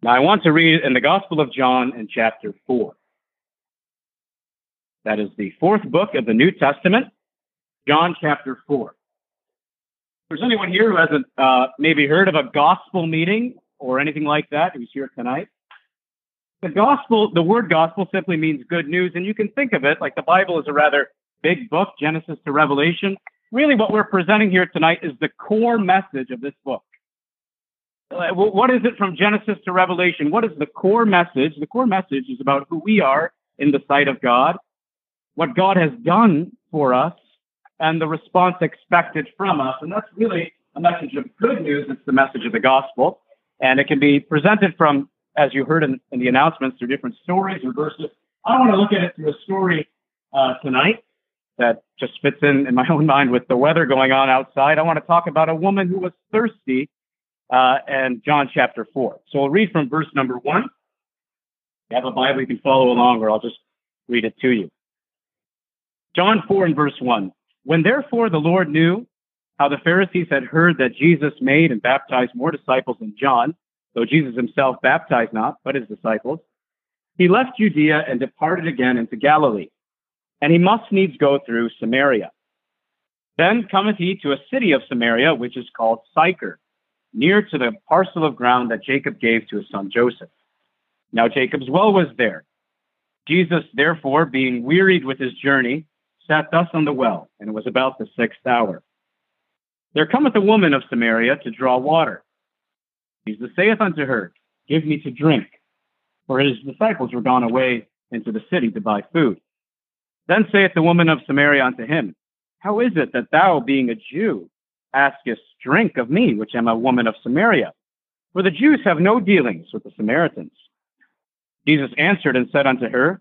Now, I want to read in the Gospel of John in chapter 4. That is the fourth book of the New Testament, John chapter 4. If there's anyone here who hasn't uh, maybe heard of a gospel meeting or anything like that who's here tonight, the gospel, the word gospel simply means good news, and you can think of it like the Bible is a rather big book, Genesis to Revelation. Really, what we're presenting here tonight is the core message of this book. Uh, what is it from Genesis to Revelation? What is the core message? The core message is about who we are in the sight of God, what God has done for us, and the response expected from us. And that's really a message of good news. It's the message of the gospel. And it can be presented from as you heard in, in the announcements, through different stories or verses. I want to look at it through a story uh, tonight that just fits in in my own mind with the weather going on outside. I want to talk about a woman who was thirsty uh, and John chapter 4. So we'll read from verse number 1. If you have a Bible, you can follow along, or I'll just read it to you. John 4 and verse 1. When therefore the Lord knew how the Pharisees had heard that Jesus made and baptized more disciples than John, though Jesus himself baptized not, but his disciples, he left Judea and departed again into Galilee. And he must needs go through Samaria. Then cometh he to a city of Samaria, which is called Sychar, near to the parcel of ground that Jacob gave to his son Joseph. Now Jacob's well was there. Jesus, therefore, being wearied with his journey, sat thus on the well, and it was about the sixth hour. There cometh a woman of Samaria to draw water. Jesus saith unto her, Give me to drink. For his disciples were gone away into the city to buy food. Then saith the woman of Samaria unto him, How is it that thou, being a Jew, askest drink of me, which am a woman of Samaria? For the Jews have no dealings with the Samaritans. Jesus answered and said unto her,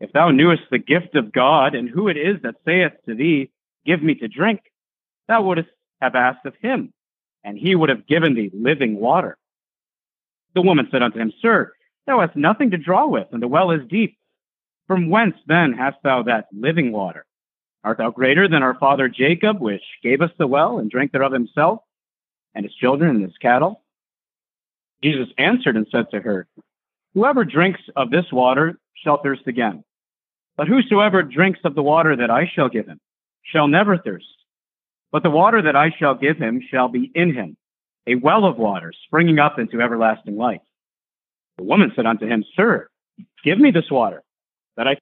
If thou knewest the gift of God, and who it is that saith to thee, Give me to drink, thou wouldst have asked of him, and he would have given thee living water. The woman said unto him, Sir, thou hast nothing to draw with, and the well is deep. From whence then hast thou that living water? Art thou greater than our father Jacob, which gave us the well and drank thereof himself, and his children and his cattle? Jesus answered and said to her, Whoever drinks of this water shall thirst again. But whosoever drinks of the water that I shall give him shall never thirst. But the water that I shall give him shall be in him, a well of water springing up into everlasting life. The woman said unto him, Sir, give me this water, that I.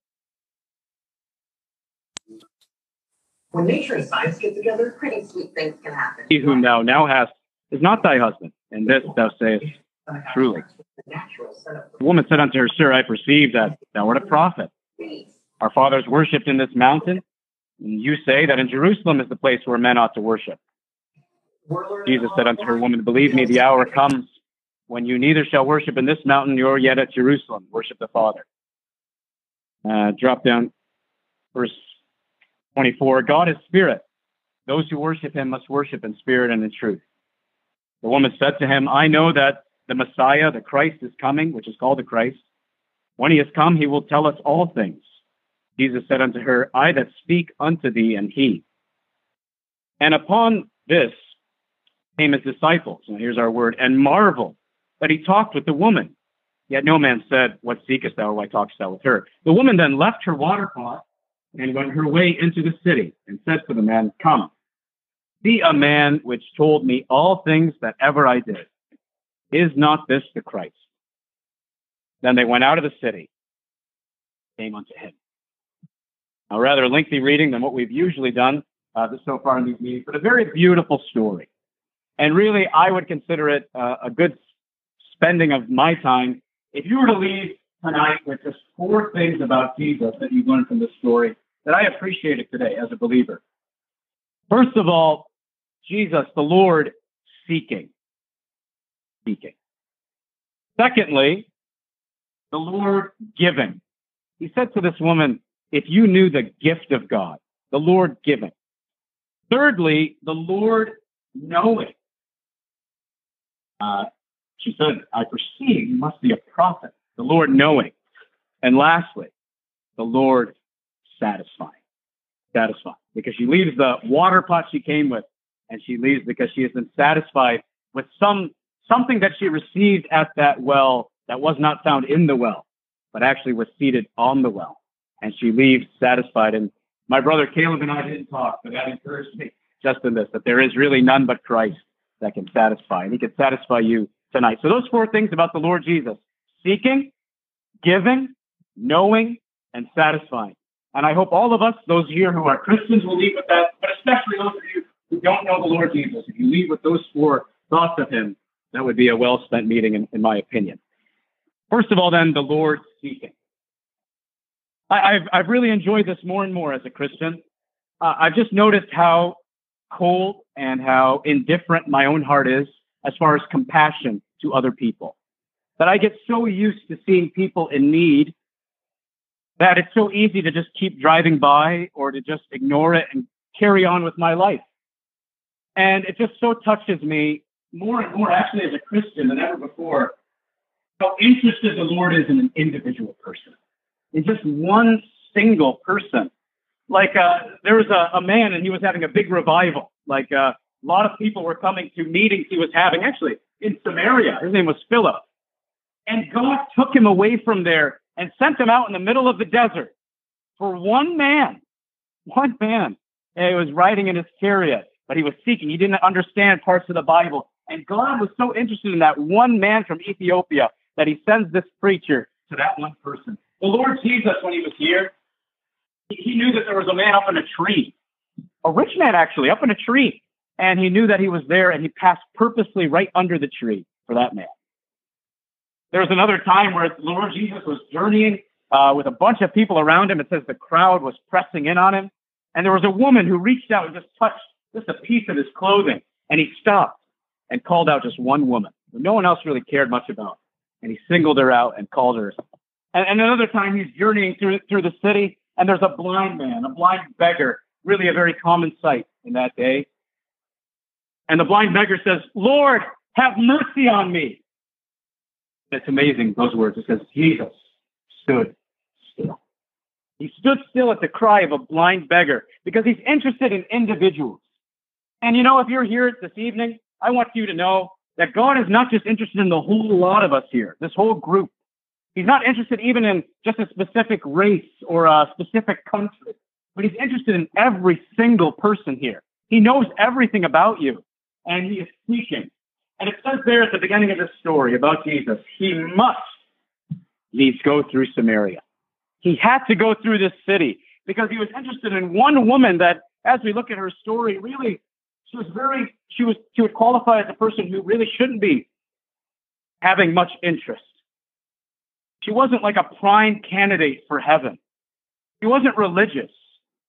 When nature and science get together, pretty sweet things can happen. He whom thou now hast is not thy husband, and this thou sayest truly. The woman said unto her, Sir, I perceive that thou art a prophet. Our fathers worshipped in this mountain, and you say that in Jerusalem is the place where men ought to worship. Jesus said unto her, Woman, believe me, the hour comes when you neither shall worship in this mountain nor yet at Jerusalem. Worship the Father. Uh, drop down verse 24. God is spirit. Those who worship him must worship in spirit and in truth. The woman said to him, I know that the Messiah, the Christ, is coming, which is called the Christ. When he has come, he will tell us all things. Jesus said unto her, I that speak unto thee am he. And upon this came his disciples, and here's our word, and marvel that he talked with the woman. Yet no man said, What seekest thou, why talkest thou with her? The woman then left her water pot and went her way into the city, and said to the man, Come, see a man which told me all things that ever I did. Is not this the Christ? Then they went out of the city, came unto him a rather lengthy reading than what we've usually done uh, so far in these meetings, but a very beautiful story. And really, I would consider it uh, a good spending of my time. If you were to leave tonight with just four things about Jesus that you learned from this story that I appreciated today as a believer. First of all, Jesus, the Lord, seeking. Seeking. Secondly, the Lord giving. He said to this woman, if you knew the gift of God, the Lord giving. Thirdly, the Lord knowing. Uh, she said, I perceive you must be a prophet. The Lord knowing. And lastly, the Lord satisfying. Satisfying. Because she leaves the water pot she came with, and she leaves because she has been satisfied with some something that she received at that well that was not found in the well, but actually was seated on the well. And she leaves satisfied. And my brother Caleb and I didn't talk, but that encouraged me just in this, that there is really none but Christ that can satisfy. And he can satisfy you tonight. So those four things about the Lord Jesus, seeking, giving, knowing, and satisfying. And I hope all of us, those here who are Christians, will leave with that, but especially those of you who don't know the Lord Jesus, if you leave with those four thoughts of him, that would be a well spent meeting, in, in my opinion. First of all, then, the Lord seeking. I, have I've really enjoyed this more and more as a Christian. Uh, I've just noticed how cold and how indifferent my own heart is as far as compassion to other people. That I get so used to seeing people in need that it's so easy to just keep driving by or to just ignore it and carry on with my life. And it just so touches me more and more, actually, as a Christian than ever before, how interested the Lord is in an individual person, in just one single person. Like uh, there was a, a man and he was having a big revival. Like uh, a lot of people were coming to meetings he was having, actually in Samaria. His name was Philip. And God took him away from there and sent him out in the middle of the desert for one man. One man. And he was riding in his chariot, but he was seeking. He didn't understand parts of the Bible. And God was so interested in that one man from Ethiopia that he sends this preacher to that one person. The Lord Jesus, when he was here, he knew that there was a man up in a tree, a rich man actually, up in a tree. And he knew that he was there and he passed purposely right under the tree for that man. There was another time where the Lord Jesus was journeying uh, with a bunch of people around him. It says the crowd was pressing in on him. And there was a woman who reached out and just touched just a piece of his clothing. And he stopped and called out just one woman who no one else really cared much about. And he singled her out and called her. And, and another time he's journeying through, through the city and there's a blind man, a blind beggar, really a very common sight in that day. And the blind beggar says, Lord, have mercy on me. It's amazing, those words. It says, Jesus stood still. He stood still at the cry of a blind beggar because he's interested in individuals. And you know, if you're here this evening I want you to know that God is not just interested in the whole lot of us here, this whole group. He's not interested even in just a specific race or a specific country, but he's interested in every single person here. He knows everything about you and he is seeking. And it says there at the beginning of this story about Jesus, he must needs go through Samaria. He had to go through this city because he was interested in one woman that, as we look at her story, really she was very she was she would qualify as a person who really shouldn't be having much interest. She wasn't like a prime candidate for heaven. She wasn't religious.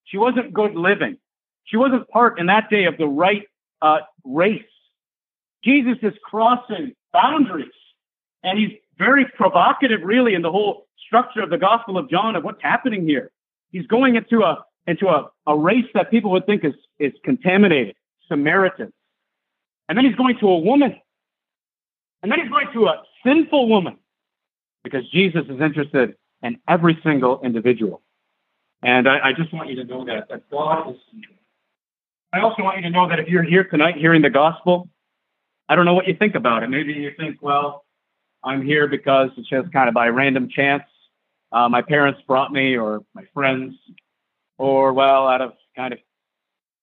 She wasn't good living. She wasn't part in that day of the right uh, race. Jesus is crossing boundaries, and he's very provocative, really, in the whole structure of the Gospel of John of what's happening here. He's going into a into a, a race that people would think is is contaminated. Samaritan. And then he's going to a woman. And then he's going to a sinful woman because Jesus is interested in every single individual. And I, I just want you to know that, that God is. I also want you to know that if you're here tonight hearing the gospel, I don't know what you think about it. Maybe you think, well, I'm here because it's just kind of by random chance. Uh, my parents brought me, or my friends, or well, out of kind of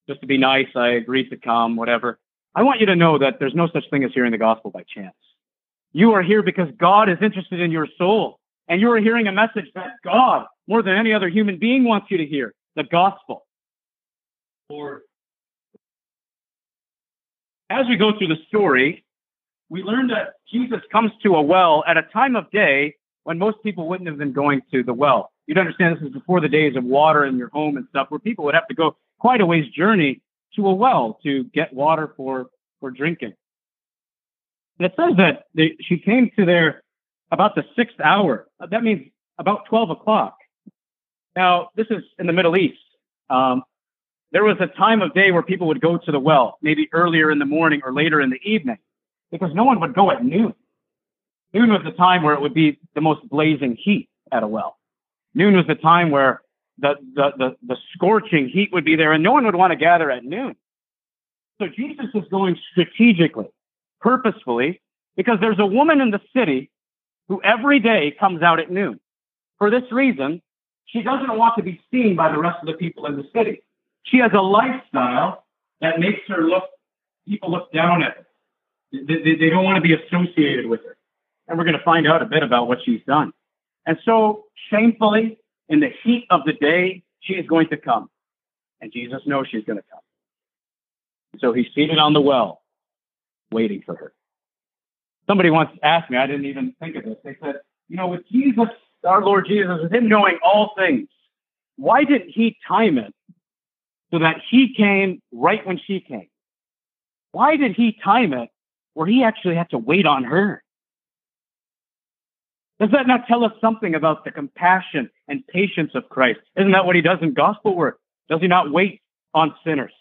just to be nice, I agreed to come, whatever. I want you to know that there's no such thing as hearing the gospel by chance. You are here because God is interested in your soul. And you are hearing a message that God, more than any other human being, wants you to hear the gospel. Or as we go through the story, we learn that Jesus comes to a well at a time of day when most people wouldn't have been going to the well. You'd understand this is before the days of water in your home and stuff, where people would have to go quite a ways journey to a well to get water for, for drinking. And it says that they, she came to there about the sixth hour. That means about 12 o'clock. Now, this is in the Middle East. Um, there was a time of day where people would go to the well, maybe earlier in the morning or later in the evening, because no one would go at noon. Noon was the time where it would be the most blazing heat at a well. Noon was the time where the, the, the, the scorching heat would be there and no one would want to gather at noon. So Jesus is going strategically, purposefully Because there's a woman in the city who every day comes out at noon. For this reason, she doesn't want to be seen by the rest of the people in the city. She has a lifestyle that makes her look, people look down at her. They, they, they don't want to be associated with her. And we're going to find out a bit about what she's done. And so, shamefully, in the heat of the day, she is going to come. And Jesus knows she's going to come. So he's seated on the well, waiting for her. Somebody once asked me, I didn't even think of this. They said, you know, with Jesus, our Lord Jesus, with him knowing all things, why didn't he time it so that he came right when she came? Why did he time it where he actually had to wait on her? Does that not tell us something about the compassion and patience of Christ? Isn't that what he does in gospel work? Does he not wait on sinners?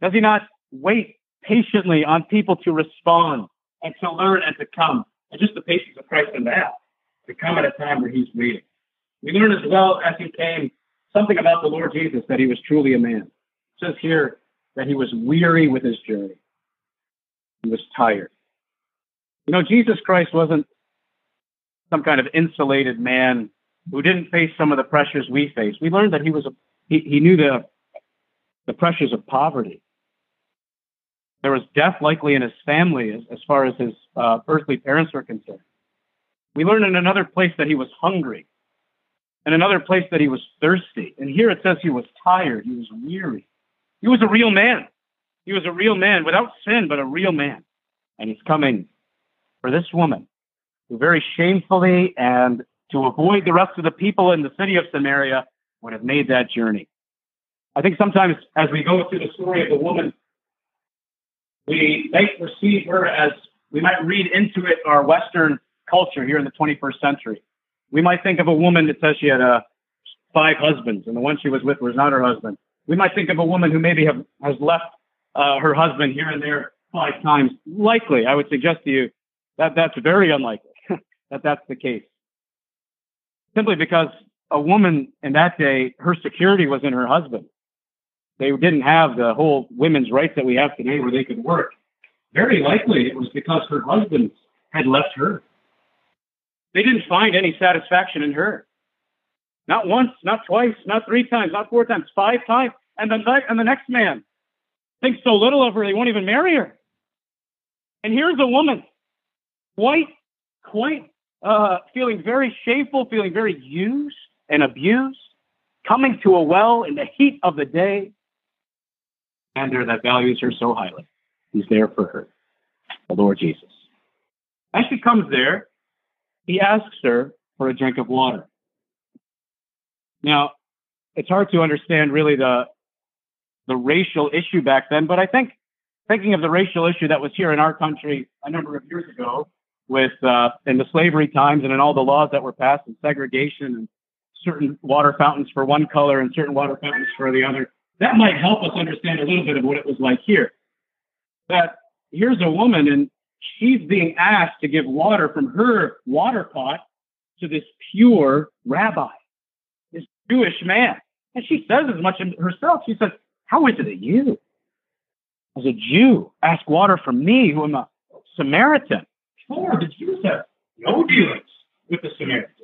Does he not wait patiently on people to respond and to learn and to come? And just the patience of Christ in that, to come at a time where he's waiting. We learn as well as he came something about the Lord Jesus, that he was truly a man. Says here that he was weary with his journey. He was tired. You know, Jesus Christ wasn't some kind of insulated man who didn't face some of the pressures we face. We learned that he was a, he, he knew the the pressures of poverty. There was death likely in his family as, as far as his uh, earthly parents were concerned. We learn in another place that he was hungry, and another place that he was thirsty. And here it says he was tired, he was weary. He was a real man. He was a real man without sin, but a real man. And he's coming for this woman who very shamefully and to avoid the rest of the people in the city of Samaria would have made that journey. I think sometimes as we go through the story of the woman, we might perceive her as we might read into it our Western culture here in the 21st century. We might think of a woman that says she had uh, five husbands and the one she was with was not her husband. We might think of a woman who maybe have, has left uh, her husband here and there five times. Likely, I would suggest to you that that's very unlikely that that's the case. Simply because a woman in that day, her security was in her husband. They didn't have the whole women's rights that we have today where they could work. Very likely it was because her husband had left her. They didn't find any satisfaction in her. Not once, not twice, not three times, not four times, five times. And the, and the next man thinks so little of her, they won't even marry her. And here's a woman, quite, quite uh, feeling very shameful, feeling very used and abused, coming to a well in the heat of the day, and there that values her so highly. He's there for her, the Lord Jesus. As she comes there, he asks her for a drink of water. Now, it's hard to understand really the the racial issue back then, but I think thinking of the racial issue that was here in our country a number of years ago, with uh, in the slavery times and in all the laws that were passed and segregation and certain water fountains for one color and certain water fountains for the other. That might help us understand a little bit of what it was like here. That here's a woman and she's being asked to give water from her water pot to this pure rabbi, Jewish man. And she says as much herself. She says, How is it that you, as a Jew, ask water from me, who am a Samaritan? before, the Jews have no dealings with the Samaritans.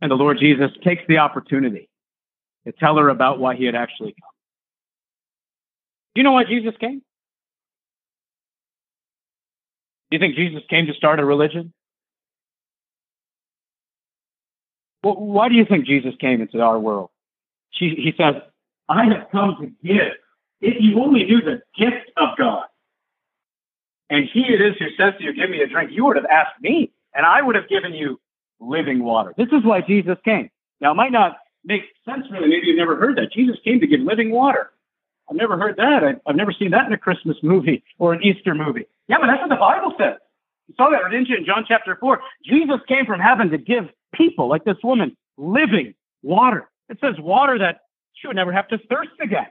And the Lord Jesus takes the opportunity to tell her about why he had actually come. Do you know why Jesus came? Do you think Jesus came to start a religion? Well, why do you think Jesus came into our world? She, he says, I have come to give. If you only knew the gift of God, and he it is who says to you, Give me a drink, you would have asked me, and I would have given you living water. This is why Jesus came. Now, it might not make sense really. Maybe you've never heard that. Jesus came to give living water. I've never heard that. I, I've never seen that in a Christmas movie or an Easter movie. Yeah, but that's what the Bible says. You saw that, you, in John chapter 4? Jesus came from heaven to give people like this woman living water. It says water that she would never have to thirst again.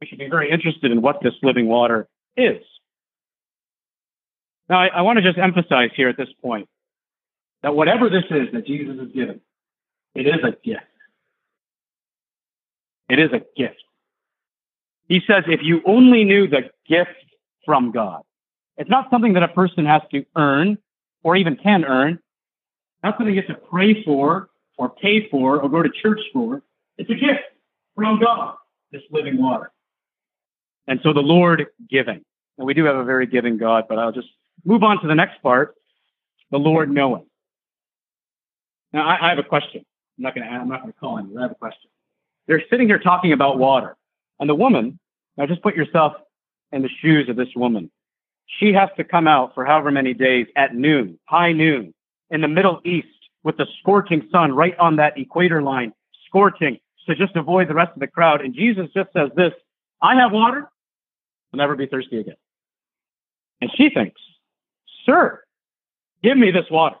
We should be very interested in what this living water is. Now, I, I want to just emphasize here at this point that whatever this is that Jesus is giving, it is a gift. It is a gift. He says, if you only knew the gift from God, It's not something that a person has to earn or even can earn. Not something you have to pray for or pay for or go to church for. It's a gift from God, this living water. And so the Lord giving. And we do have a very giving God, but I'll just move on to the next part the Lord knowing. Now, I, I have a question. I'm not to. I'm not going to call on you. I have a question. They're sitting here talking about water, and the woman. Now, just put yourself in the shoes of this woman. She has to come out for however many days at noon, high noon, in the Middle East, with the scorching sun right on that equator line, scorching, to just avoid the rest of the crowd. And Jesus just says this: "I have water. I'll never be thirsty again." And she thinks, "Sir, give me this water."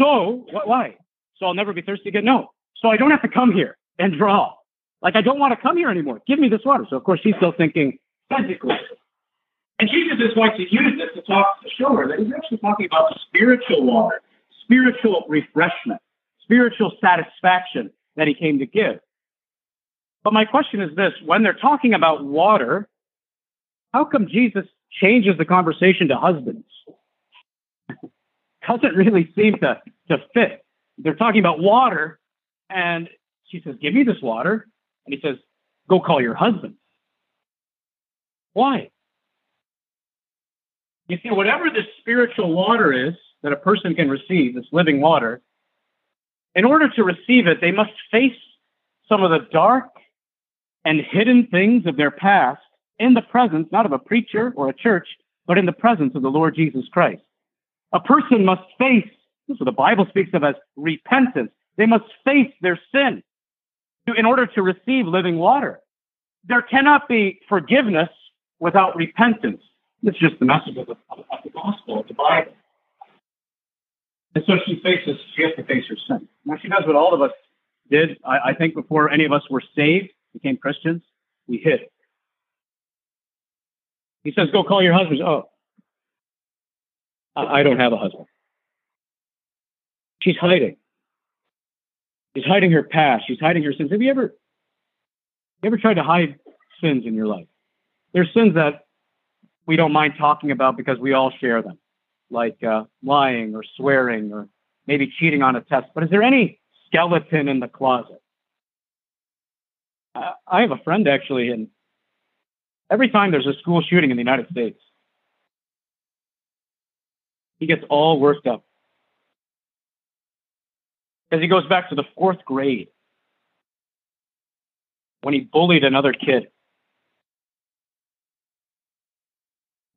So, wh- why? So I'll never be thirsty again? No. So I don't have to come here and draw. Like, I don't want to come here anymore. Give me this water. So, of course, she's still thinking physically. And Jesus is going to use this to talk to show her that he's actually talking about spiritual water, spiritual refreshment, spiritual satisfaction that he came to give. But my question is this when they're talking about water, how come Jesus changes the conversation to husbands? Doesn't really seem to, to fit. They're talking about water, and she says, Give me this water. And he says, Go call your husband. Why? You see, whatever this spiritual water is that a person can receive, this living water, in order to receive it, they must face some of the dark and hidden things of their past in the presence, not of a preacher or a church, but in the presence of the Lord Jesus Christ. A person must face, this is what the Bible speaks of as repentance. They must face their sin in order to receive living water. There cannot be forgiveness without repentance. It's just the message of the, of the gospel, of the Bible. And so she faces, she has to face her sin. Now she does what all of us did. I, I think before any of us were saved, became Christians, we hid. He says, go call your husband. Oh, I don't have a husband. She's hiding. She's hiding her past. She's hiding her sins. Have you ever, you ever tried to hide sins in your life? There's sins that we don't mind talking about because we all share them, like uh, lying or swearing or maybe cheating on a test. But is there any skeleton in the closet? Uh, I have a friend actually, and every time there's a school shooting in the United States, he gets all worked up. Because he goes back to the fourth grade when he bullied another kid.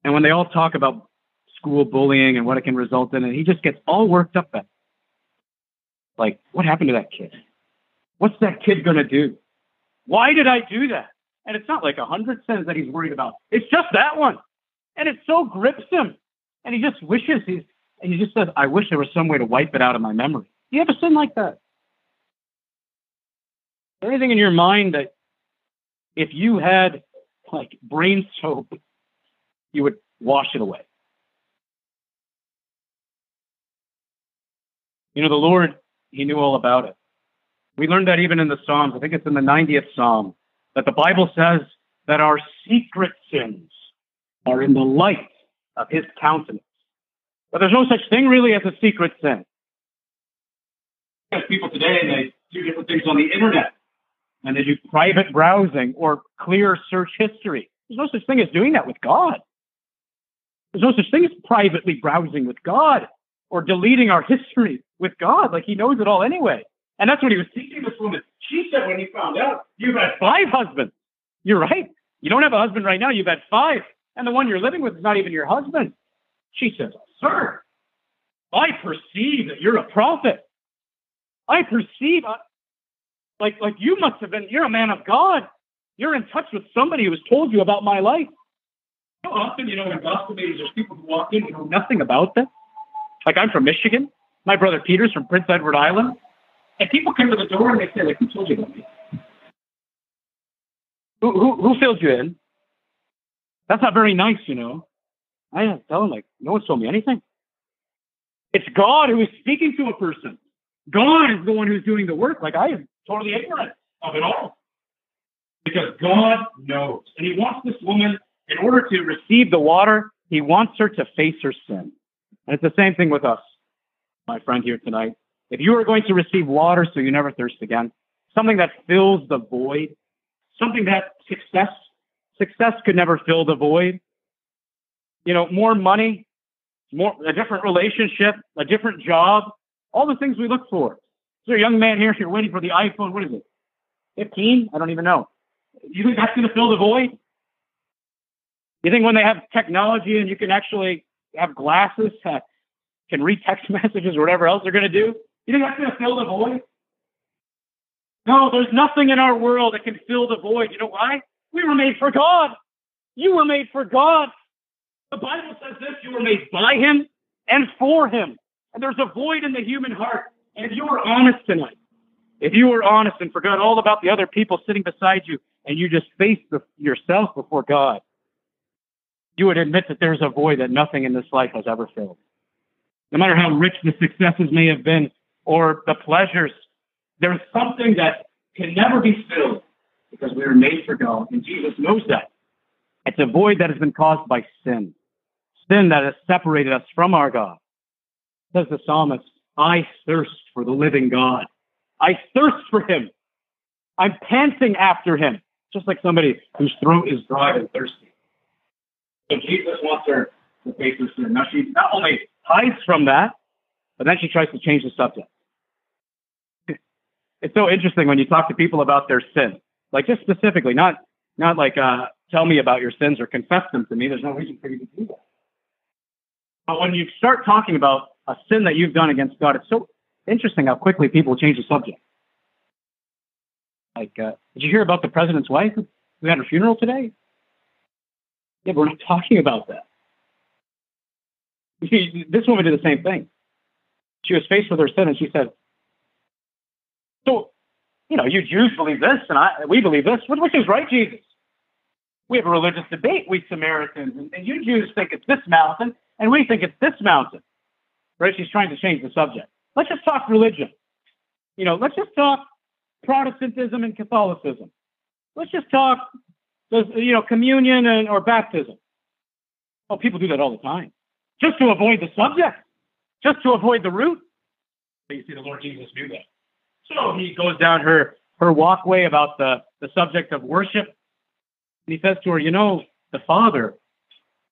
And when they all talk about school bullying and what it can result in, and he just gets all worked up at like, what happened to that kid? What's that kid to do? Why did I do that? And it's not like a hundred sins that he's worried about. It's just that one. And it so grips him. And he just wishes he's, and he just says, I wish there was some way to wipe it out of my memory. Do you have a sin like that? Anything in your mind that if you had like brain soap, you would wash it away? You know, the Lord, He knew all about it. We learned that even in the Psalms. I think it's in the 90th Psalm that the Bible says that our secret sins are in the light of His countenance. But there's no such thing really as a secret sin. There's people today they do different things on the internet and they do private browsing or clear search history. There's no such thing as doing that with God. There's no such thing as privately browsing with God or deleting our history with God. Like he knows it all anyway. And that's what he was teaching this woman. She said when he found out, you've had five husbands. You're right. You don't have a husband right now. You've had five. And the one you're living with is not even your husband. She says, Sir, I perceive that you're a prophet. I perceive, uh, like, like you must have been, you're a man of God. You're in touch with somebody who has told you about my life. Often, you know, in gospel meetings, there's people who walk in who know nothing about this. Like, I'm from Michigan. My brother Peter's from Prince Edward Island. And people come to the door and they say, like, who told you about me? Who, who, who filled you in? That's not very nice, you know. I tell them, like, no one's told me anything. It's God who is speaking to a person. God is the one who's doing the work. Like, I am totally ignorant of it all. Because God knows. And He wants this woman, in order to receive the water, He wants her to face her sin. And it's the same thing with us, my friend here tonight. If you are going to receive water so you never thirst again, something that fills the void, something that success, success could never fill the void. You know, more money, more, a different relationship, a different job, all the things we look for. There a young man here, you're waiting for the iPhone, what is it? 15? I don't even know. You think that's going to fill the void? You think when they have technology and you can actually have glasses, uh, can read text messages or whatever else they're going to do, you think that's going to fill the void? No, there's nothing in our world that can fill the void. You know why? We were made for God. You were made for God. The Bible says this you were made by Him and for Him. And there's a void in the human heart. And if you were honest tonight, if you were honest and forgot all about the other people sitting beside you and you just faced the, yourself before God, you would admit that there's a void that nothing in this life has ever filled. No matter how rich the successes may have been or the pleasures, there's something that can never be filled because we were made for God, and Jesus knows that. It's a void that has been caused by sin, sin that has separated us from our God. Says the psalmist, I thirst for the living God. I thirst for him. I'm panting after him, just like somebody whose throat is dry and thirsty. So Jesus wants her to face her sin. Now she not only hides from that, but then she tries to change the subject. It's so interesting when you talk to people about their sin, like just specifically, not not like uh, tell me about your sins or confess them to me. There's no reason for you to do that. But when you start talking about a sin that you've done against God, it's so interesting how quickly people change the subject. Like, uh, did you hear about the president's wife who had her funeral today? Yeah, but we're not talking about that. this woman did the same thing. She was faced with her sin and she said, So, you know, you Jews believe this and I, we believe this. Which is right, Jesus? We have a religious debate, we Samaritans, and, and you Jews think it's this mountain and we think it's this mountain. Right? She's trying to change the subject. Let's just talk religion. You know, let's just talk Protestantism and Catholicism. Let's just talk, you know, communion and or baptism. Oh, people do that all the time, just to avoid the subject, just to avoid the root. But you see, the Lord Jesus knew that. So he goes down her her walkway about the the subject of worship, and he says to her, "You know, the Father,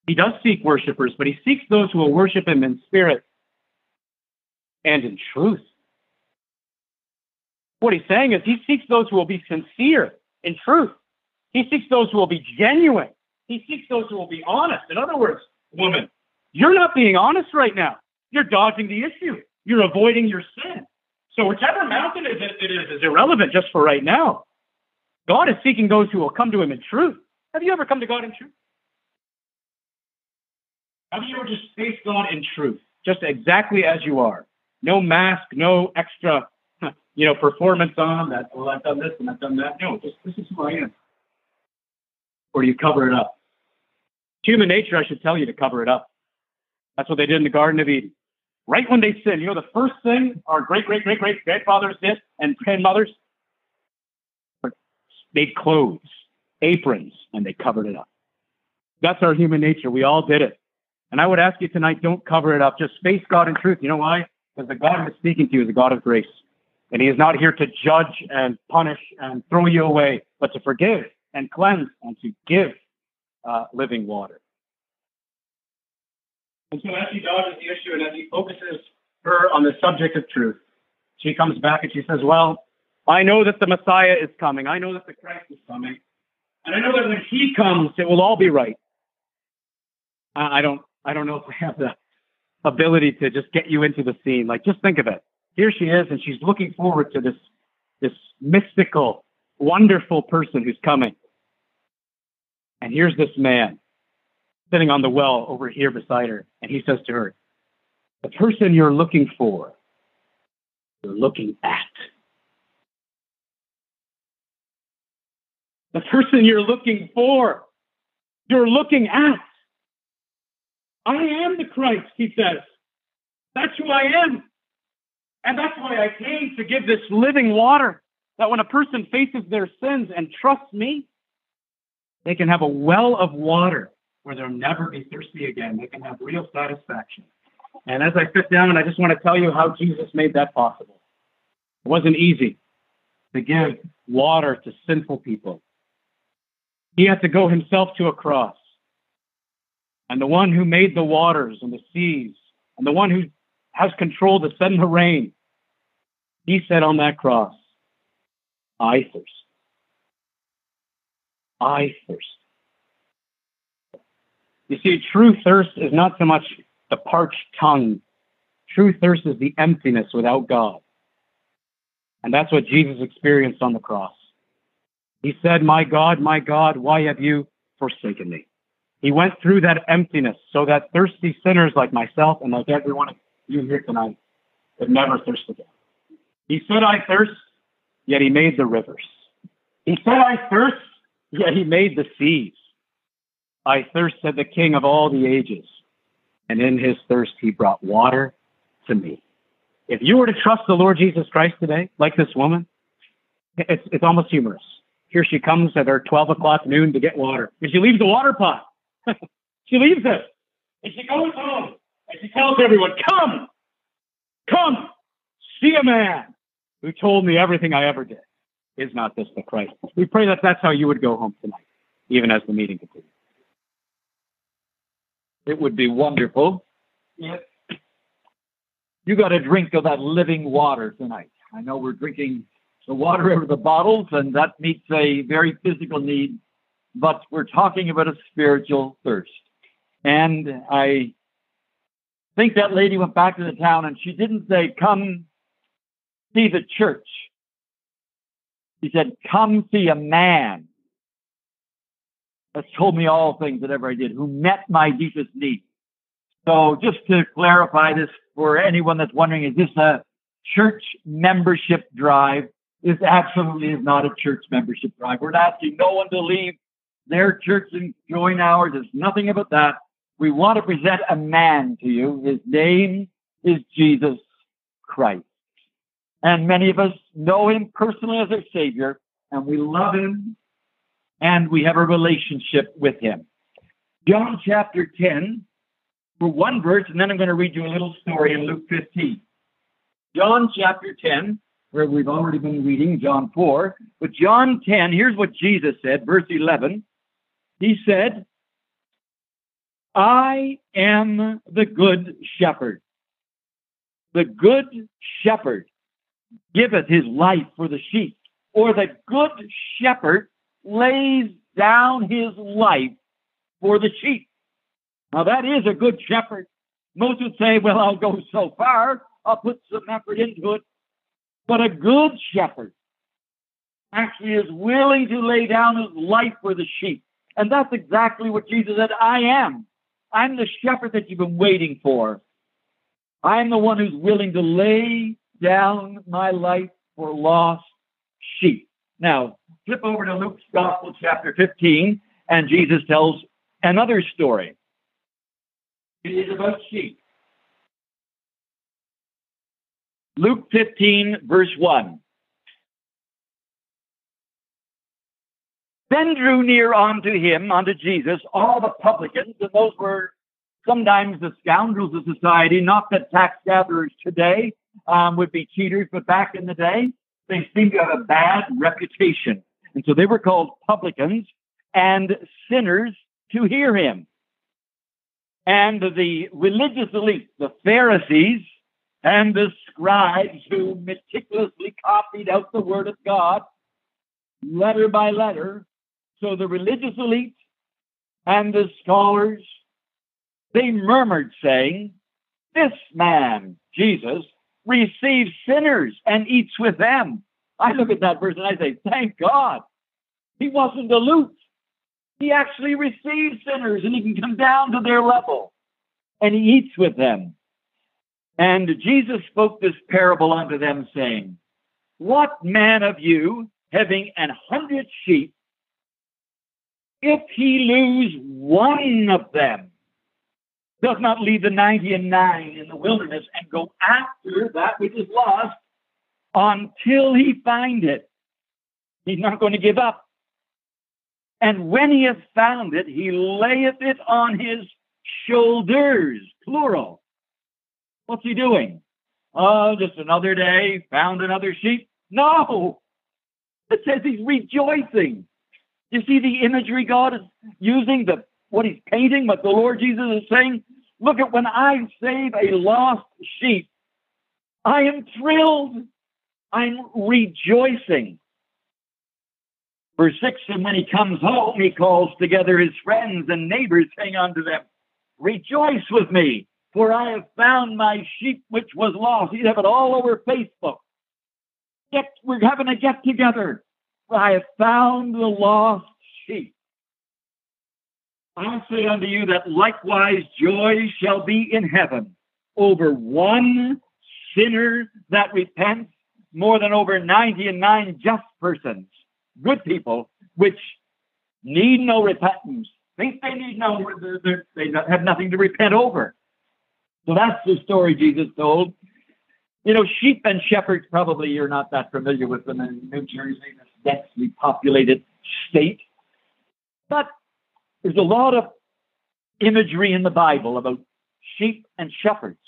he does seek worshipers, but he seeks those who will worship him in spirit and in truth." What he's saying is he seeks those who will be sincere in truth. He seeks those who will be genuine. He seeks those who will be honest. In other words, woman, you're not being honest right now. You're dodging the issue. You're avoiding your sin. So whichever mountain it is is irrelevant just for right now. God is seeking those who will come to him in truth. Have you ever come to God in truth? Have you ever just faced God in truth, just exactly as you are? No mask, no extra you know, performance on that, well, I've done this and I've done that. No, just this is who I am. Or do you cover it up? Human nature, I should tell you to cover it up. That's what they did in the Garden of Eden. Right when they sinned, you know, the first thing our great, great, great, great grandfathers did and grandmothers made clothes, aprons, and they covered it up. That's our human nature. We all did it. And I would ask you tonight, don't cover it up. Just face God in truth. You know why? Because the God who is speaking to you is a God of grace. And he is not here to judge and punish and throw you away, but to forgive and cleanse and to give uh, living water. And so as he dodges the issue and as he focuses her on the subject of truth, she comes back and she says, Well, I know that the Messiah is coming. I know that the Christ is coming. And I know that when he comes, it will all be right. I don't I don't know if we have the ability to just get you into the scene. Like just think of it here she is, and she's looking forward to this, this mystical, wonderful person who's coming. And here's this man sitting on the well over here beside her, and he says to her, The person you're looking for, you're looking at. The person you're looking for, you're looking at. I am the Christ, he says. That's who I am. And that's why I came to give this living water that when a person faces their sins and trusts me, they can have a well of water where they'll never be thirsty again. They can have real satisfaction. And as I sit down, I just want to tell you how Jesus made that possible. It wasn't easy to give water to sinful people. He had to go himself to a cross. And the one who made the waters and the seas, and the one who has control to send the rain, he said on that cross, I thirst. I thirst. You see, true thirst is not so much the parched tongue. True thirst is the emptiness without God. And that's what Jesus experienced on the cross. He said, My God, my God, why have you forsaken me? He went through that emptiness so that thirsty sinners like myself and like everyone of you here tonight could never thirst again. He said, I thirst, yet he made the rivers. He said, I thirst, yet he made the seas. I thirst, the King of all the ages. And in his thirst, he brought water to me. If you were to trust the Lord Jesus Christ today, like this woman, it's, it's almost humorous. Here she comes at her 12 o'clock noon to get water. And she leaves the water pot. she leaves it. And she goes home. And she tells everyone, come, come, see a man who told me everything I ever did. Is not this the Christ? We pray that that's how you would go home tonight, even as the meeting continues. It would be wonderful if you got a drink of that living water tonight. I know we're drinking the water out of the bottles, and that meets a very physical need, but we're talking about a spiritual thirst. And I think that lady went back to the town and she didn't say, Come see the church. She said, Come see a man that's told me all things that ever I did, who met my deepest need. So just to clarify this for anyone that's wondering, is this a church membership drive? This absolutely is not a church membership drive. We're not asking no one to leave their church and join ours. There's nothing about that. We want to present a man to you. His name is Jesus Christ. And many of us know him personally as our Savior, and we love him, and we have a relationship with him. John chapter 10, for one verse, and then I'm going to read you a little story in Luke 15. John chapter 10, where we've already been reading John 4, but John 10, here's what Jesus said, verse 11. He said, I am the good shepherd. The good shepherd giveth his life for the sheep, or the good shepherd lays down his life for the sheep. Now that is a good shepherd. Most would say, well, I'll go so far, I'll put some effort into it. But a good shepherd actually is willing to lay down his life for the sheep. And that's exactly what Jesus said, I am. I'm the shepherd that you've been waiting for. I'm the one who's willing to lay down my life for lost sheep. Now, flip over to Luke's Gospel, chapter 15, and Jesus tells another story. It is about sheep. Luke 15, verse 1. Then drew near unto him, unto Jesus, all the publicans, and those were sometimes the scoundrels of society, not the tax gatherers today um, would be cheaters, but back in the day, they seemed to have a bad reputation. And so they were called publicans and sinners to hear him. And the religious elite, the Pharisees and the scribes who meticulously copied out the word of God letter by letter. So the religious elite and the scholars, they murmured, saying, This man, Jesus, receives sinners and eats with them. I look at that verse and I say, Thank God. He wasn't aloof. He actually receives sinners and he can come down to their level and he eats with them. And Jesus spoke this parable unto them, saying, What man of you, having an hundred sheep, if he lose one of them, does not leave the 99 in the wilderness and go after that which is lost until he find it? He's not going to give up. And when he hath found it, he layeth it on his shoulders, plural. What's he doing? Oh, just another day, found another sheep. No, it says he's rejoicing. You see the imagery God is using, the what he's painting, what the Lord Jesus is saying. Look at when I save a lost sheep, I am thrilled. I'm rejoicing. Verse 6 And when he comes home, he calls together his friends and neighbors, saying unto them, Rejoice with me, for I have found my sheep which was lost. He'd have it all over Facebook. Get, we're having a get together. I have found the lost sheep. I say unto you that likewise joy shall be in heaven over one sinner that repents more than over 90 and nine just persons, good people, which need no repentance, think they need no, they have nothing to repent over. So that's the story Jesus told. You know, sheep and shepherds, probably you're not that familiar with them in New Jersey, this densely populated state. But there's a lot of imagery in the Bible about sheep and shepherds.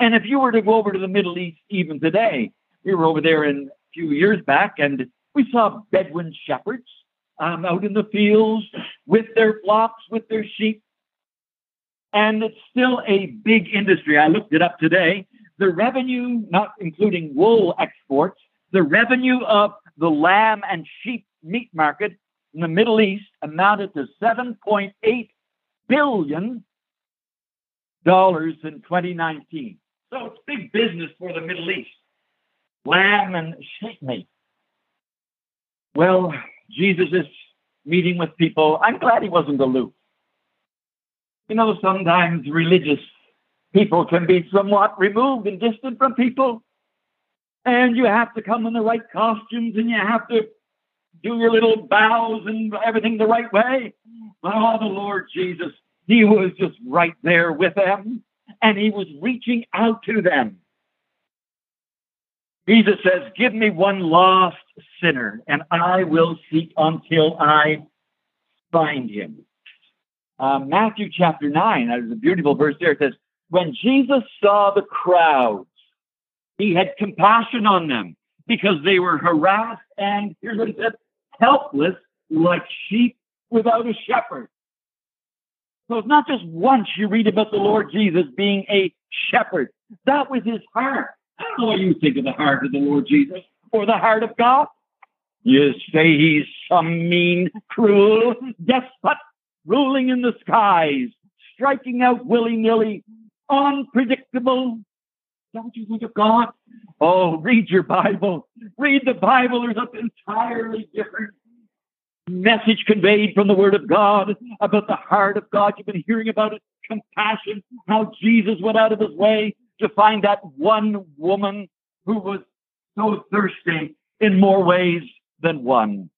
And if you were to go over to the Middle East even today, we were over there in a few years back and we saw Bedouin shepherds um, out in the fields with their flocks, with their sheep. And it's still a big industry. I looked it up today. The revenue, not including wool exports, the revenue of the lamb and sheep meat market in the Middle East amounted to 7.8 billion dollars in 2019. So it's big business for the Middle East. Lamb and sheep meat. Well, Jesus is meeting with people. I'm glad he wasn't aloof. You know, sometimes religious people can be somewhat removed and distant from people. And you have to come in the right costumes and you have to do your little bows and everything the right way. But oh, the Lord Jesus, He was just right there with them and He was reaching out to them. Jesus says, Give me one lost sinner and I will seek until I find him. Uh, Matthew chapter 9, there's a beautiful verse there. It says, When Jesus saw the crowds, he had compassion on them because they were harassed and, here's what he said, helpless like sheep without a shepherd. So it's not just once you read about the Lord Jesus being a shepherd. That was his heart. I don't know what you think of the heart of the Lord Jesus or the heart of God. You say he's some mean, cruel despot ruling in the skies, striking out willy nilly, unpredictable. Don't you think of God? Oh, read your Bible. Read the Bible. There's an entirely different message conveyed from the Word of God about the heart of God. You've been hearing about it, compassion, how Jesus went out of his way to find that one woman who was so thirsty in more ways than one.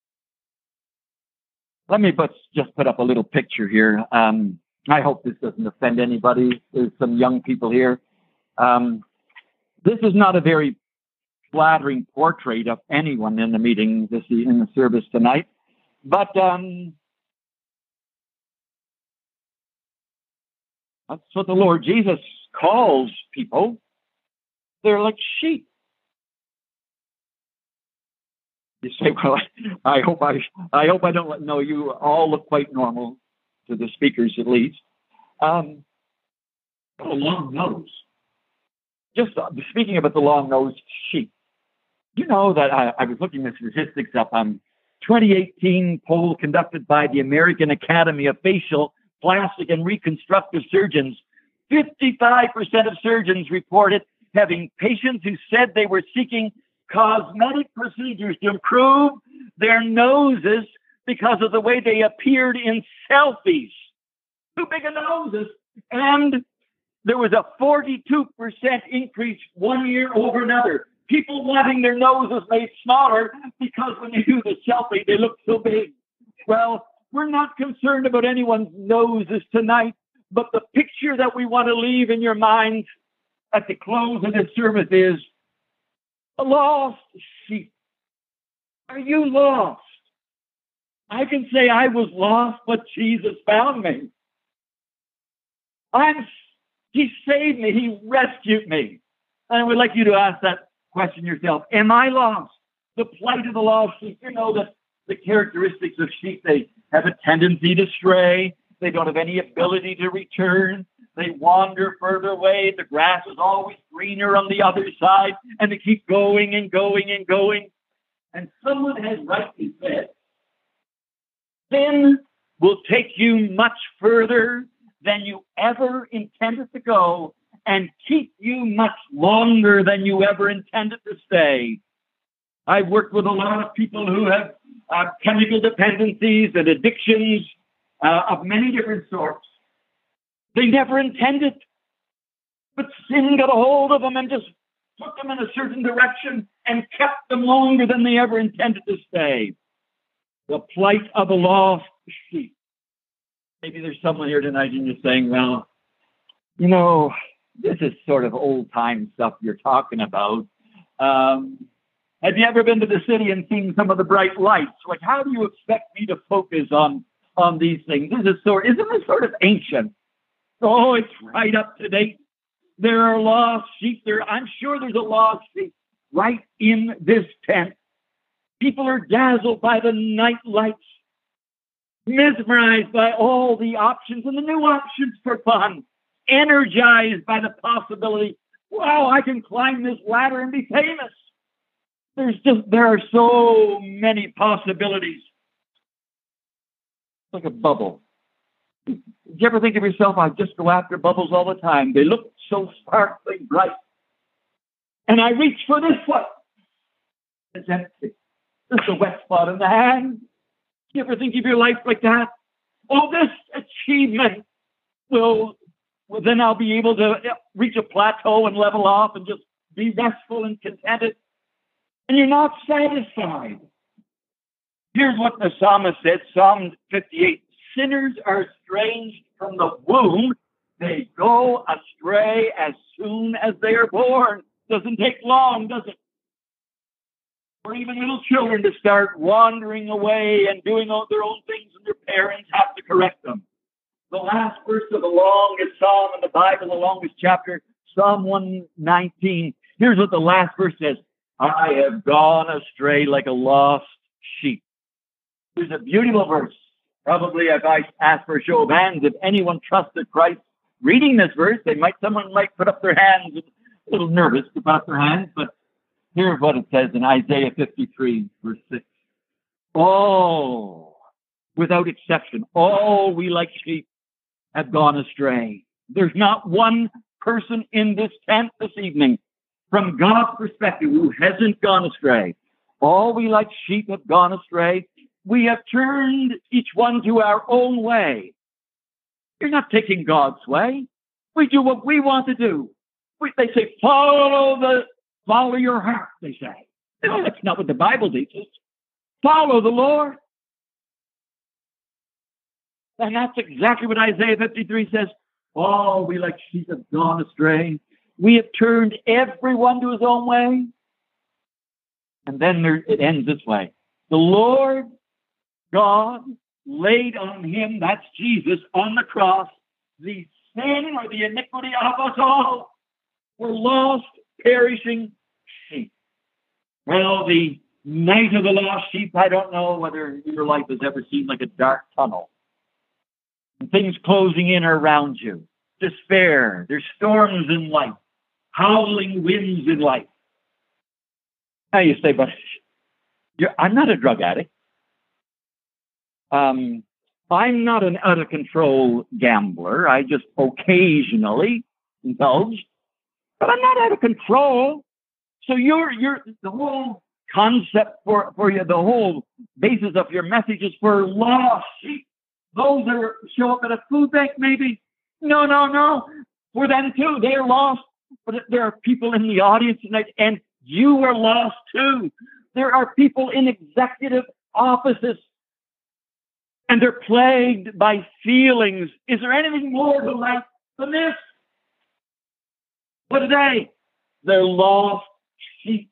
Let me just put up a little picture here. Um, I hope this doesn't offend anybody. There's some young people here. Um, this is not a very flattering portrait of anyone in the meeting this in the service tonight, but um, that's what the Lord Jesus calls people. They're like sheep. You say, "Well, I, hope I, I hope I don't let, know you all look quite normal to the speakers at least." Um, long nose just uh, speaking about the long-nosed sheep, you know that I, I was looking the statistics up on um, 2018 poll conducted by the American Academy of Facial, Plastic, and Reconstructive Surgeons. 55% of surgeons reported having patients who said they were seeking cosmetic procedures to improve their noses because of the way they appeared in selfies. Too big a noses. And there was a 42% increase one year over another. People wanting their noses made smaller because when they do the selfie, they look so big. Well, we're not concerned about anyone's noses tonight, but the picture that we want to leave in your minds at the close of this service is a lost sheep. Are you lost? I can say I was lost, but Jesus found me. I'm, he saved me. He rescued me. And I would like you to ask that question yourself. Am I lost? The plight of the lost sheep. You know that the characteristics of sheep, they have a tendency to stray. They don't have any ability to return. They wander further away. The grass is always greener on the other side, and they keep going and going and going. And someone has rightly said, sin will take you much further than you ever intended to go and keep you much longer than you ever intended to stay. I've worked with a lot of people who have uh, chemical dependencies and addictions uh, of many different sorts. They never intended, but sin got a hold of them and just took them in a certain direction and kept them longer than they ever intended to stay. The plight of a lost sheep. Maybe there's someone here tonight and you're saying, well, you know, this is sort of old time stuff you're talking about. Um, have you ever been to the city and seen some of the bright lights? Like, how do you expect me to focus on on these things? This is sort, isn't this sort of ancient? Oh, it's right up to date. There are lost sheep. There, I'm sure there's a lost sheep right in this tent. People are dazzled by the night lights, mesmerized by all the options and the new options for fun, energized by the possibility, wow, I can climb this ladder and be famous. There's just, there are so many possibilities. It's Like a bubble. Do you ever think of yourself, I just go after bubbles all the time. They look so sparkling bright. And I reach for this one. It's empty. There's a wet spot in the hand. You ever think of your life like that? Oh, this achievement will, then I'll be able to reach a plateau and level off and just be restful and contented. And you're not satisfied. Here's what the psalmist said Psalm 58 Sinners are estranged from the womb. They go astray as soon as they are born. Doesn't take long, does it? Or even little children to start wandering away and doing their own things, and their parents have to correct them. The last verse of the longest psalm in the Bible, the longest chapter, Psalm 119. Here's what the last verse says I have gone astray like a lost sheep. It's a beautiful verse. Probably if I asked for a show of hands, if anyone trusted Christ reading this verse, they might someone might put up their hands, a little nervous to put up their hands, but Here's what it says in Isaiah 53, verse 6. All, without exception, all we like sheep have gone astray. There's not one person in this tent this evening, from God's perspective, who hasn't gone astray. All we like sheep have gone astray. We have turned each one to our own way. You're not taking God's way. We do what we want to do. We, they say, follow the Follow your heart, they say. No, that's not what the Bible teaches. Follow the Lord. And that's exactly what Isaiah 53 says. Oh, we like sheep have gone astray. We have turned everyone to his own way. And then there, it ends this way. The Lord God laid on him, that's Jesus, on the cross, the sin or the iniquity of us all. We're lost, perishing. Well, the night of the lost sheep, I don't know whether your life has ever seemed like a dark tunnel. Things closing in around you, despair, there's storms in life, howling winds in life. Now you say, but I'm not a drug addict. Um, I'm not an out of control gambler. I just occasionally indulge, but I'm not out of control. So your your the whole concept for for the whole basis of your message is for lost sheep. Those that are, show up at a food bank, maybe. No, no, no. For them too, they are lost. But there are people in the audience tonight, and you are lost too. There are people in executive offices, and they're plagued by feelings. Is there anything more to life than this? But today, they're lost sheep.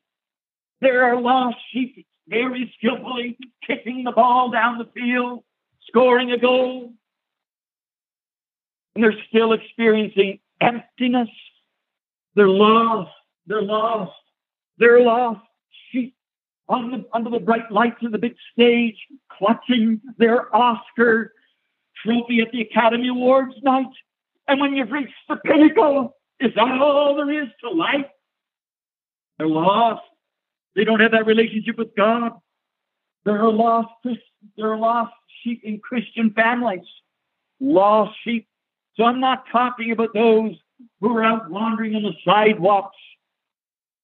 There are lost sheep very skillfully kicking the ball down the field, scoring a goal. And they're still experiencing emptiness. They're lost. They're lost. They're lost. Sheep the, under the bright lights of the big stage, clutching their Oscar trophy at the Academy Awards night. And when you've reached the pinnacle, is that all there is to life? They're lost. They don't have that relationship with God. They're lost. They're lost sheep in Christian families. Lost sheep. So I'm not talking about those who are out wandering on the sidewalks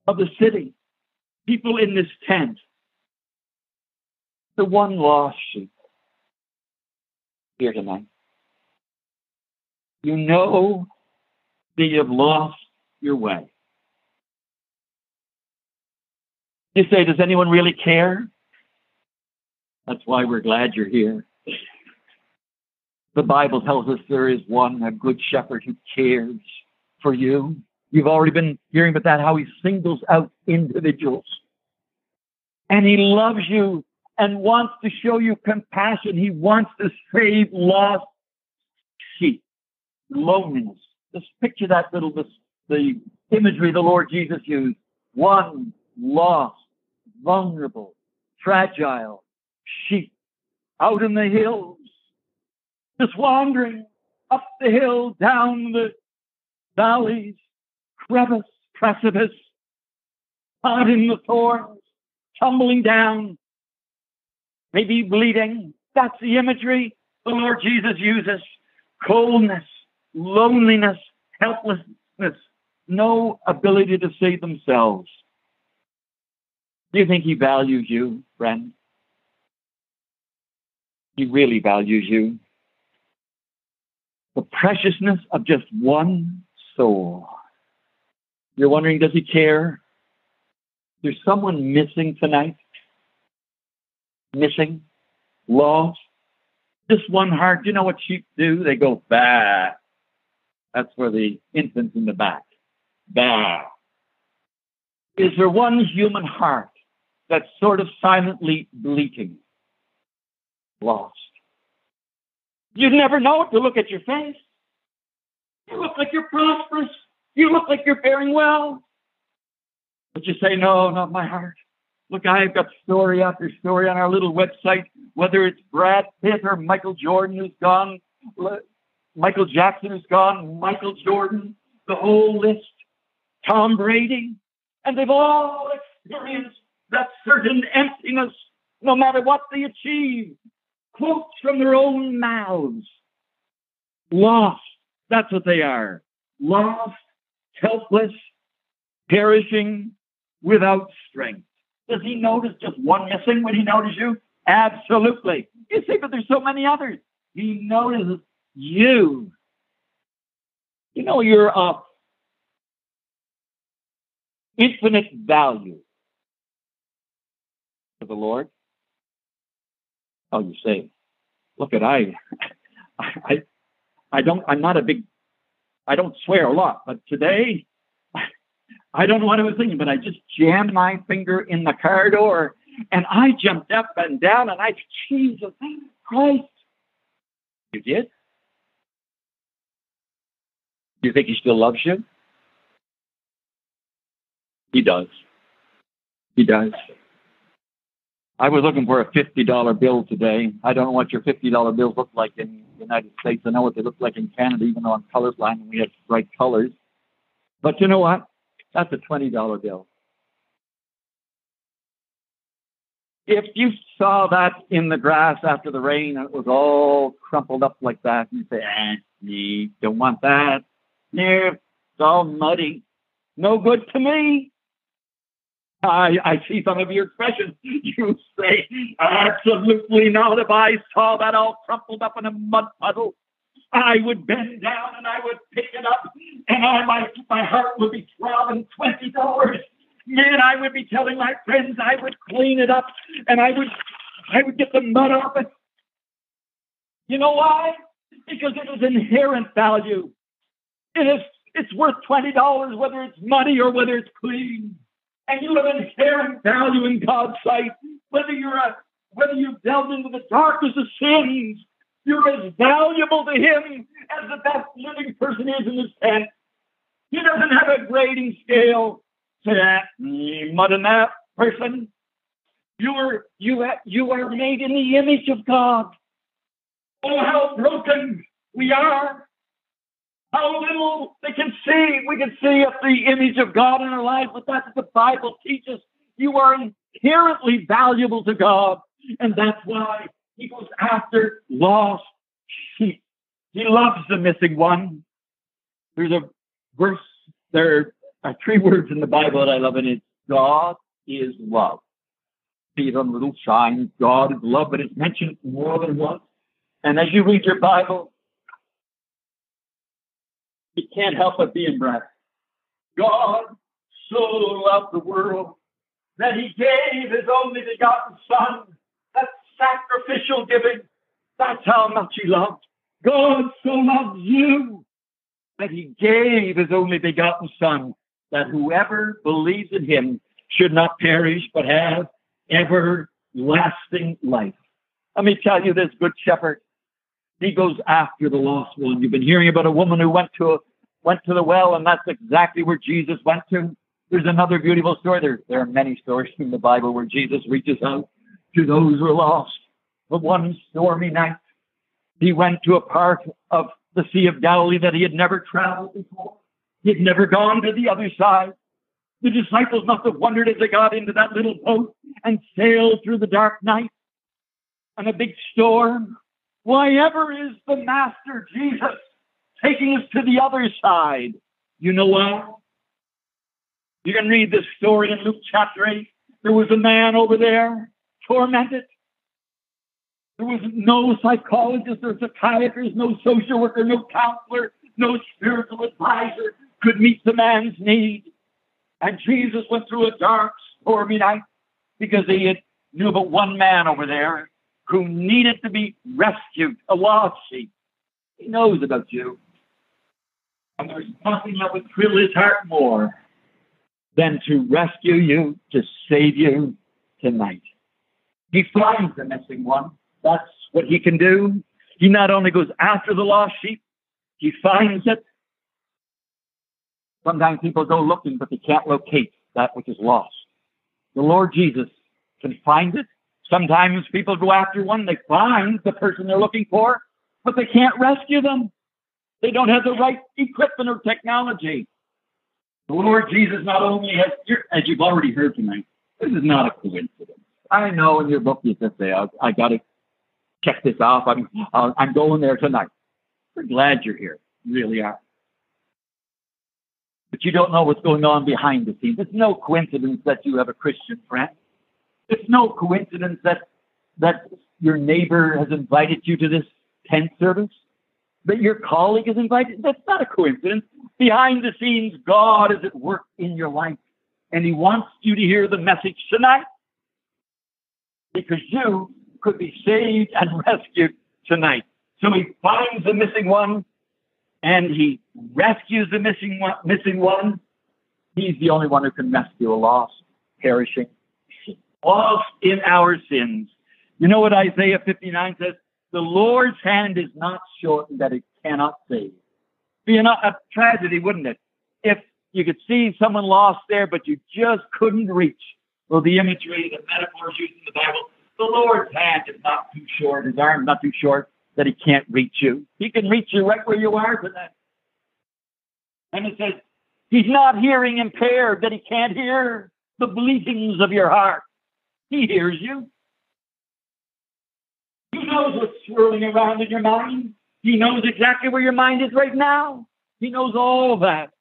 of the city. People in this tent. The one lost sheep here tonight. You know that you've lost your way. You say, does anyone really care? That's why we're glad you're here. The Bible tells us there is one, a good shepherd who cares for you. You've already been hearing about that, how he singles out individuals. And he loves you and wants to show you compassion. He wants to save lost sheep, loneliness. Just picture that little, this, the imagery the Lord Jesus used. One lost vulnerable, fragile sheep out in the hills, just wandering up the hill, down the valleys, crevice, precipice, caught in the thorns, tumbling down, maybe bleeding. That's the imagery the Lord Jesus uses. Coldness, loneliness, helplessness, no ability to save themselves. Do you think he values you, friend? He really values you. The preciousness of just one soul. You're wondering, does he care? There's someone missing tonight. Missing, lost. Just one heart. You know what sheep do? They go bah. That's where the infant's in the back. Bah. Is there one human heart that's sort of silently bleating, lost. You'd never know it to look at your face. You look like you're prosperous. You look like you're faring well. But you say, no, not my heart. Look, I've got story after story on our little website, whether it's Brad Pitt or Michael Jordan who's gone, Michael Jackson who's gone, Michael Jordan, the whole list, Tom Brady, and they've all experienced that certain emptiness, no matter what they achieve. Quotes from their own mouths. Lost. That's what they are. Lost, helpless, perishing, without strength. Does he notice just one missing when he notices you? Absolutely. You see, but there's so many others. He notices you. You know, you're of infinite value the Lord? Oh, you say, look at I, I, I don't, I'm not a big, I don't swear a lot, but today, I don't know what I was thinking, but I just jammed my finger in the car door and I jumped up and down and I, Jesus Christ. You did? Do you think he still loves you? He does. He does. I was looking for a $50 bill today. I don't know what your $50 bills look like in the United States. I know what they look like in Canada, even though I'm colorblind and we have bright colors. But you know what? That's a $20 bill. If you saw that in the grass after the rain and it was all crumpled up like that, you say, eh, you don't want that. Yeah, it's all muddy. No good to me. I, I see some of your expressions. You say, absolutely not. If I saw that all crumpled up in a mud puddle, I would bend down and I would pick it up, and I, my, my heart would be throbbing $20. Man, I would be telling my friends I would clean it up, and I would, I would get the mud off it. You know why? Because it is inherent value. It is, it's worth $20 whether it's money or whether it's clean and you have inherent value in God's sight. whether you're a, whether you've delved into the darkness of sins, you're as valuable to him as the best living person is in this tent. He doesn't have a grading scale to that mud and that person. You are you are, you are made in the image of God. Oh, how broken we are. How little they can see. We can see up the image of God in our lives, but that's what the Bible teaches. You are inherently valuable to God. And that's why he goes after lost sheep. He loves the missing one. There's a verse, there are three words in the Bible that I love, and it's God is love. See it on little sign, God is love, but it's mentioned more than once. And as you read your Bible, you can't help but be impressed. God so loved the world that he gave his only begotten Son. That's sacrificial giving. That's how much he loved. God so loves you that he gave his only begotten Son, that whoever believes in him should not perish, but have everlasting life. Let me tell you this, Good Shepherd. He goes after the lost one. You've been hearing about a woman who went to a, went to the well, and that's exactly where Jesus went to. There's another beautiful story. There, there are many stories in the Bible where Jesus reaches out to those who are lost. But one stormy night, he went to a part of the Sea of Galilee that he had never traveled before. He had never gone to the other side. The disciples must have wondered as they got into that little boat and sailed through the dark night and a big storm. Why ever is the Master Jesus taking us to the other side? You know why? You can read this story in Luke chapter 8. There was a man over there tormented. There was no psychologist or psychiatrist, no social worker, no counselor, no spiritual advisor could meet the man's need. And Jesus went through a dark, stormy night because he knew but one man over there who needed to be rescued, a lost sheep. He knows about you. And there's nothing that would thrill his heart more than to rescue you, to save you tonight. He finds the missing one. That's what he can do. He not only goes after the lost sheep, he finds it. Sometimes people go looking, but they can't locate that which is lost. The Lord Jesus can find it. Sometimes people go after one, they find the person they're looking for, but they can't rescue them. They don't have the right equipment or technology. The Lord Jesus not only has, as you've already heard tonight, this is not a coincidence. I know in your book you just say, I, I got to check this off. I'm, uh, I'm going there tonight. We're glad you're here. You really are. But you don't know what's going on behind the scenes. It's no coincidence that you have a Christian friend. It's no coincidence that that your neighbor has invited you to this tent service, that your colleague is invited. That's not a coincidence. Behind the scenes, God is at work in your life, and He wants you to hear the message tonight because you could be saved and rescued tonight. So He finds the missing one, and He rescues the missing one. Missing one. He's the only one who can rescue a lost, perishing lost in our sins. You know what Isaiah 59 says? The Lord's hand is not shortened that it cannot save. Be a, tragedy, wouldn't it? If you could see someone lost there, but you just couldn't reach. Well, the imagery, the metaphors used in the Bible, the Lord's hand is not too short, his arm not too short that he can't reach you. He can reach you right where you are. And it says, he's not hearing impaired, that he can't hear the bleatings of your heart. He hears you. He knows what's swirling around in your mind. He knows exactly where your mind is right now. He knows all that.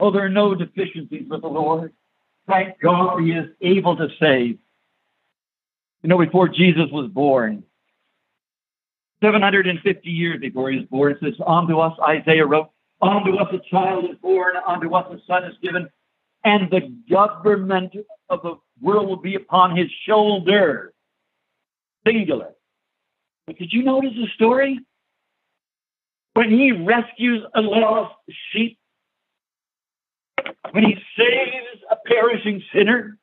Oh, there are no deficiencies with the Lord. Thank God he is able to save. You know, before Jesus was born, 750 years before he was born, it says, Unto us, Isaiah wrote, Unto us a child is born, unto us a son is given, and the government of the world will be upon his shoulder. Singular. But did you notice the story? When he rescues a lost sheep, when he saves a perishing sinner,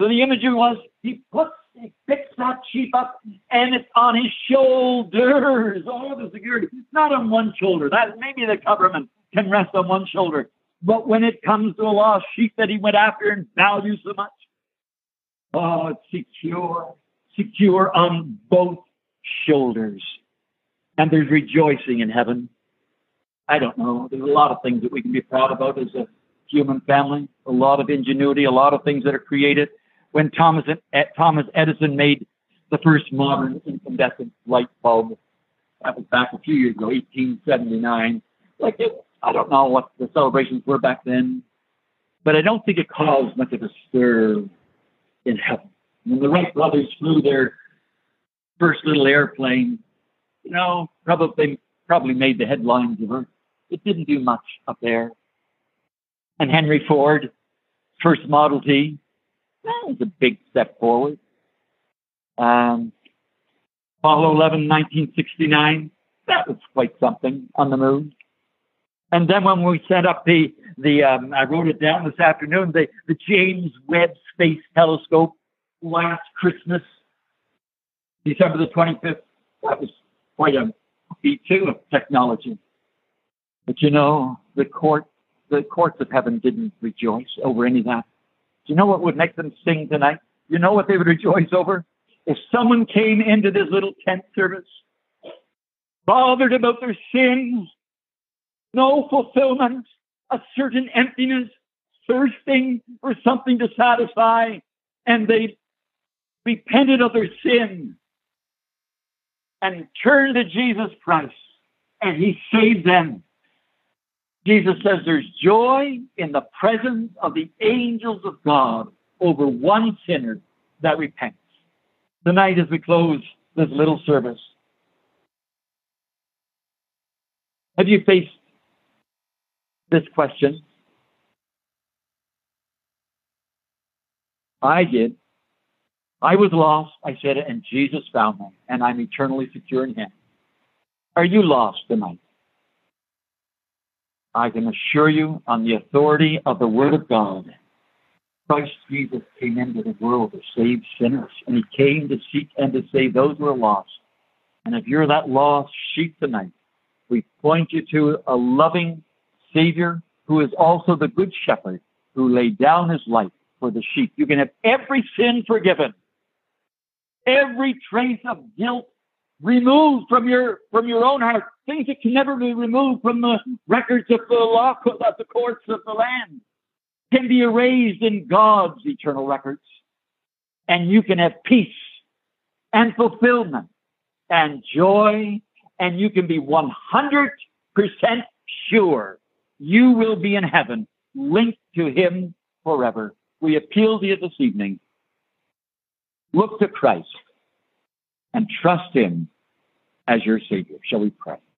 So the imagery was he puts, he picks that sheep up and it's on his shoulders. All the security, It's not on one shoulder. That maybe the government can rest on one shoulder. But when it comes to a lost sheep that he went after and valued so much, oh, it's secure, secure on both shoulders. And there's rejoicing in heaven. I don't know. There's a lot of things that we can be proud about as a human family, a lot of ingenuity, a lot of things that are created. When Thomas, Thomas Edison made the first modern incandescent light bulb, that was back a few years ago, 1879. Like it, I don't know what the celebrations were back then, but I don't think it caused much of a stir in heaven. When the Wright brothers flew their first little airplane, you know, probably probably made the headlines of Earth. It didn't do much up there. And Henry Ford, first Model T, that was a big step forward. Um, Apollo 11, 1969, that was quite something on the moon. And then when we set up the, the um, I wrote it down this afternoon, the, the James Webb Space Telescope last Christmas, December the 25th, that was quite a feat too of technology. But you know, the court, the courts of heaven didn't rejoice over any of that. Do you know what would make them sing tonight? You know what they would rejoice over? If someone came into this little tent service, bothered about their sins, no fulfillment, a certain emptiness, thirsting for something to satisfy, and they repented of their sin and turned to Jesus Christ, and He saved them. Jesus says there's joy in the presence of the angels of God over one sinner that repents. Tonight, as we close this little service, have you faced this question? I did. I was lost, I said it, and Jesus found me, and I'm eternally secure in Him. Are you lost tonight? I can assure you, on the authority of the Word of God, Christ Jesus came into the world to save sinners, and He came to seek and to save those who are lost. And if you're that lost sheep tonight, we point you to a loving Savior who is also the Good Shepherd who laid down His life for the sheep. You can have every sin forgiven every trace of guilt removed from your from your own heart, things that can never be removed from the records of the law of the courts of the land, can be erased in God's eternal records, and you can have peace and fulfillment and joy, and you can be 100% sure you will be in heaven, linked to Him forever. We appeal to you this evening Look to Christ and trust Him as your Savior. Shall we pray?